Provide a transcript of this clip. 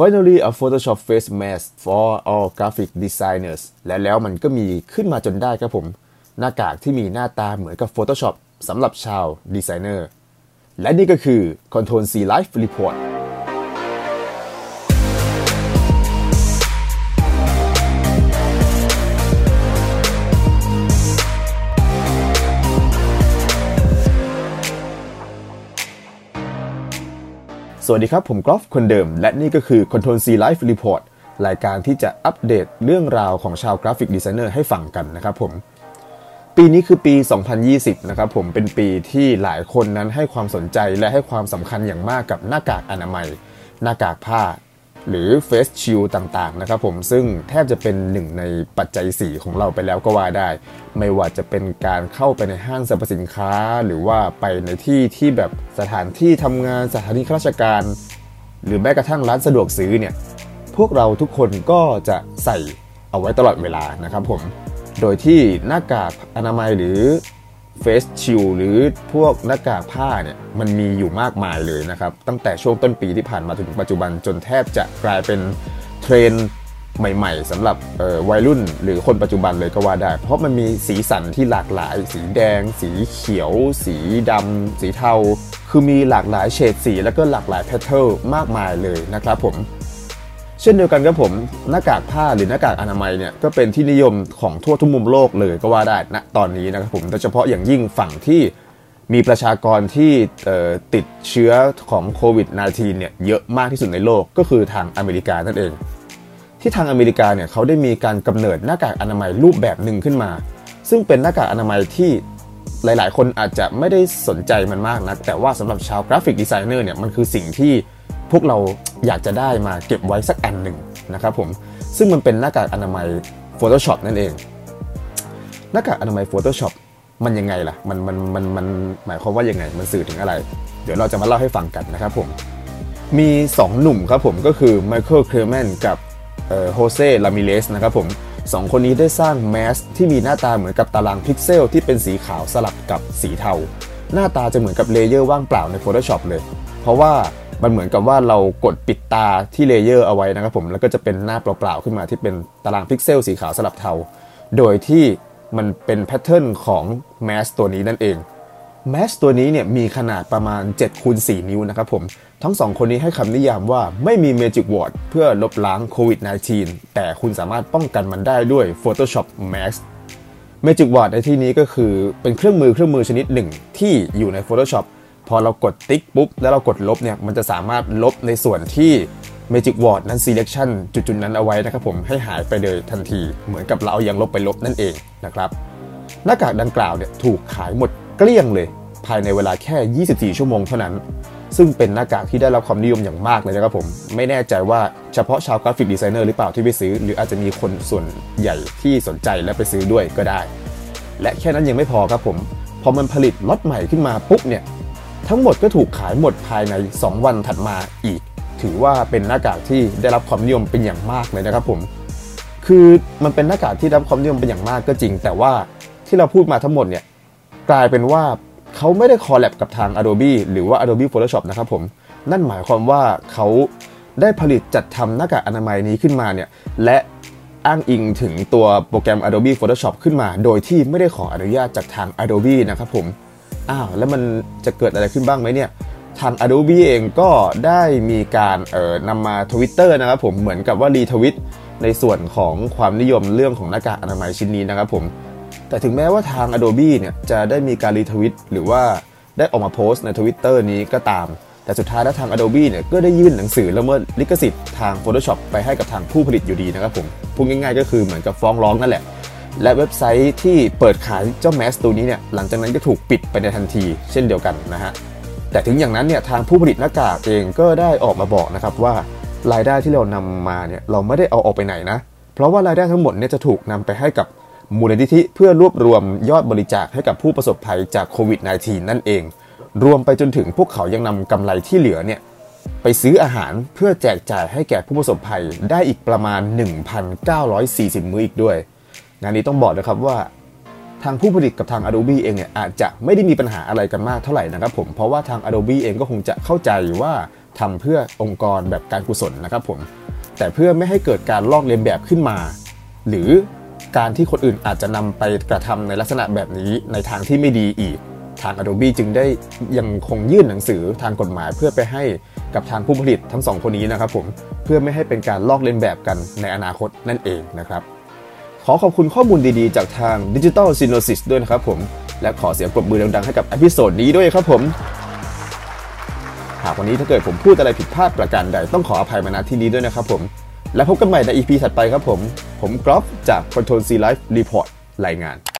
Finally a Photoshop face mask for all graphic designers และแล้วมันก็มีขึ้นมาจนได้ครับผม หน้ากากที่มีหน้าตาเหมือนกับ Photoshop สำหรับชาวดีไซเนอร์ และนี่ก็คือ Control C Live Report สวัสดีครับ ผมกรอฟคนเดิม และนี่ก็คือ Control C Life Report รายการที่จะอัปเดตเรื่องราวของชาว graphic designer ให้ฟังกันนะครับผม ปีนี้คือปี 2020 นะครับผมเป็นปีที่หลายคนนั้นให้ความสนใจและให้ความสำคัญอย่างมากกับหน้ากากอนามัย หน้ากากผ้า หรือ face shield ต่างๆนะครับผมซึ่งแทบจะเป็นหนึ่งในปัจจัย 4 ของเราไปแล้วก็ว่าได้ ไม่ว่าจะเป็นการเข้าไปในห้างสรรพสินค้า หรือว่าไปในที่ที่แบบสถานที่ทำงานสถานที่ข้าราชการ หรือแม้กระทั่งร้านสะดวกซื้อเนี่ยพวกเราทุกคนก็จะใส่เอาไว้ตลอดเวลานะครับผมโดยที่หน้ากากอนามัยหรือ เฟสชิลหรือพวกหน้ากากผ้าเนี่ยมันมีอยู่มากมายเลยนะครับ ตั้งแต่ช่วงต้นปีที่ผ่านมาถึงปัจจุบันจนแทบจะกลายเป็นเทรนใหม่ๆสำหรับวัยรุ่นหรือคนปัจจุบันเลยก็ว่าได้ เพราะมันมีสีสันที่หลากหลาย สีแดง สีเขียว สีดำสีเทา คือมีหลากหลายเฉดสี แล้วก็หลากหลายแพทเทิร์นมากมายเลยนะครับผม เช่นเดียวกันครับผมหน้ากากผ้าหรือหน้ากากอนามัยเนี่ยก็เป็นที่นิยมของทั่วทุกมุมโลกเลยก็ว่าได้ณนะตอนนี้นะครับผมโดยเฉพาะอย่างยิ่งฝั่งที่มีประชากรที่ติดเชื้อของโควิด -19 เนี่ยเยอะมากที่สุดในโลกก็คือทางอเมริกานั่นเอง ที่ทางอเมริกาเนี่ยเขาได้มีการกำเนิดหน้ากากอนามัยรูปแบบหนึ่งขึ้นมา ซึ่งเป็นหน้ากากอนามัยที่หลาย ๆ คนอาจจะไม่ได้สนใจมันมากนักแต่ว่าสำหรับชาว graphic designer เนี่ยมันคือสิ่งที่ พวกเราอยากจะได้มาเก็บไว้สักอันหนึ่งนะครับผมซึ่งมันเป็นหน้ากากอนามัย Photoshop นั่นเอง หน้ากากอนามัย Photoshop มันยังไงล่ะ มันมันมันมันหมายความว่ายังไง มันสื่อถึงอะไร เดี๋ยวเราจะมาเล่าให้ฟังกันนะครับผม มี 2 หนุ่มครับผมก็คือไมเคิลเคลแมนกับโฮเซ่ลามิเลสนะครับผมสองคนนี้ได้สร้างแมสที่มีหน้าตาเหมือนกับตารางพิกเซลที่เป็นสีขาวสลับกับสีเทา หน้าตาจะเหมือนกับเลเยอร์ว่างเปล่าใน Photoshop เลย เพราะว่า มันเหมือนกับว่าเรากดปิดตาที่ layer เอาไว้นะครับผมแล้วก็จะเป็นหน้าเปล่าๆขึ้นมาที่เป็นตารางพิกเซลสีขาวสลับเทา โดยที่มันเป็น pattern ของแมสตัวนี้นั่นเองแมสตัวนี้เนี่ยมีขนาดประมาณ7คูณ4นิ้วนะครับผมทั้งสองคนนี้ให้คำนิยามว่าไม่มี Magic Word เพื่อลบล้างโควิด -19 แต่คุณสามารถป้องกันมันได้ด้วย Photoshop Max Magic Word ในที่นี้ก็คือเป็นเครื่องมือเครื่องมือชนิดหนึ่งที่อยู่ใน Photoshop พอเรากดติ๊กปุ๊บ แล้วเรากดลบเนี่ยมันจะสามารถลบในส่วนที่ Magic Word นั้น selection จุดๆนั้นเอาไว้นะครับผมให้หายไปเลยทันที เหมือนกับเราเอายังลบไปลบนั่นเองนะครับหน้ากากดังกล่าวเนี่ยถูกขายหมดเกลี้ยงเลย ภายในเวลาแค่ 24 ชั่วโมงเท่านั้น ซึ่งเป็นหน้ากากที่ได้รับความนิยมอย่างมากเลยนะครับผม ไม่แน่ใจว่าเฉพาะชาวกราฟิกดีไซเนอร์หรือเปล่าที่ไปซื้อ หรืออาจจะมีคนส่วนใหญ่ที่สนใจและไปซื้อด้วยก็ได้ และแค่นั้นยังไม่พอครับผม พอมันผลิตล็อตใหม่ขึ้นมาปุ๊บเนี่ย ทั้งหมดก็ถูกขายหมดภายใน 2 วันถัดมาอีก ถือว่าเป็นหน้ากากที่ได้รับความนิยมเป็นอย่างมากเลยนะครับผม คือมันเป็นหน้ากากที่ได้รับความนิยมเป็นอย่างมากก็จริง แต่ว่าที่เราพูดมาทั้งหมดเนี่ยกลายเป็นว่าเขาไม่ได้คอลแลบกับทาง Adobe หรือว่า Adobe Photoshop นะครับผม นั่นหมายความว่าเขาได้ผลิตจัดทำหน้ากากอนามัยนี้ขึ้นมาเนี่ยและอ้างอิงถึงตัวโปรแกรม Adobe Photoshop ขึ้นมา โดยที่ไม่ได้ขออนุญาตจากทาง Adobe นะครับผม อ้าวแล้วมันจะเกิดอะไรขึ้นบ้างไหมเนี่ยทาง Adobe เองก็ได้มีการเอ่อนำมา Twitter นะครับผมเหมือนกับว่ารีทวิตในส่วนของความนิยมเรื่องของหน้ากากอนามัยชิ้นนี้นะครับผม แต่ถึงแม้ว่าทาง Adobe เนี่ยจะได้มีการรีทวิตหรือว่าได้ออกมาโพสต์ใน Twitter นี้ก็ตาม แต่สุดท้ายแล้วทาง Adobe เนี่ยก็ได้ยื่นหนังสือละเมิดลิขสิทธิ์ทาง Photoshop ไปให้กับทางผู้ผลิตอยู่ดีนะครับผมพูดง่ายๆ ก็คือเหมือนกับฟ้องร้องนั่นแหละ และเว็บไซต์ที่เปิดขายเจ้าแมสตัวนี้เนี่ยหลังจากนั้นก็ถูกปิดไปในทันที เช่นเดียวกันนะฮะแต่ถึงอย่างนั้นเนี่ยทางผู้ผลิตหน้ากากเองก็ได้ออกมาบอกนะครับว่ารายได้ที่เรานำมาเนี่ยเราไม่ได้เอาออกไปไหนนะ เพราะว่ารายได้ทั้งหมดเนี่ยจะถูกนำไปให้กับมูลนิธิเพื่อรวบรวมยอดบริจาคให้กับผู้ประสบภัยจากโควิด -19 นั่นเอง รวมไปจนถึงพวกเขายังนำกำไรที่เหลือเนี่ยไปซื้ออาหารเพื่อแจกจ่ายให้แก่ผู้ประสบภัยได้อีกประมาณ 1,940 มื้ออีกด้วย งานนี้ต้องบอกนะครับว่าทางผู้ผลิตกับทาง Adobe เองเนี่ยอาจจะไม่ได้มีปัญหาอะไรกันมากเท่าไหร่นะครับผมเพราะว่าทาง Adobe เองก็คงจะเข้าใจว่าทำเพื่อองค์กรแบบการกุศลนะครับผมแต่เพื่อไม่ให้เกิดการลอกเลียนแบบขึ้นมา หรือการที่คนอื่นอาจจะนำไปกระทำในลักษณะแบบนี้ในทางที่ไม่ดีอีก ทาง Adobe จึงได้ยังคงยื่นหนังสือทางกฎหมายเพื่อไปให้กับทางผู้ผลิตทั้งสองคนนี้นะครับผมเพื่อไม่ให้เป็นการลอกเลียนแบบกันในอนาคตนั่นเองนะครับ ขอขอบคุณข้อมูลดีๆ จากทาง Digital Synosis ด้วยนะครับผม และขอเสียงปรบมือดังๆ ให้กับ episode นี้ด้วยครับผม หากวันนี้ถ้าเกิดผมพูดอะไรผิดพลาดประการใดต้องขออภัยมาณที่นี้ด้วยนะครับผม และพบกันใหม่ใน EP ถัดไปครับผม ผมกอล์ฟจาก Control C Life Report รายงาน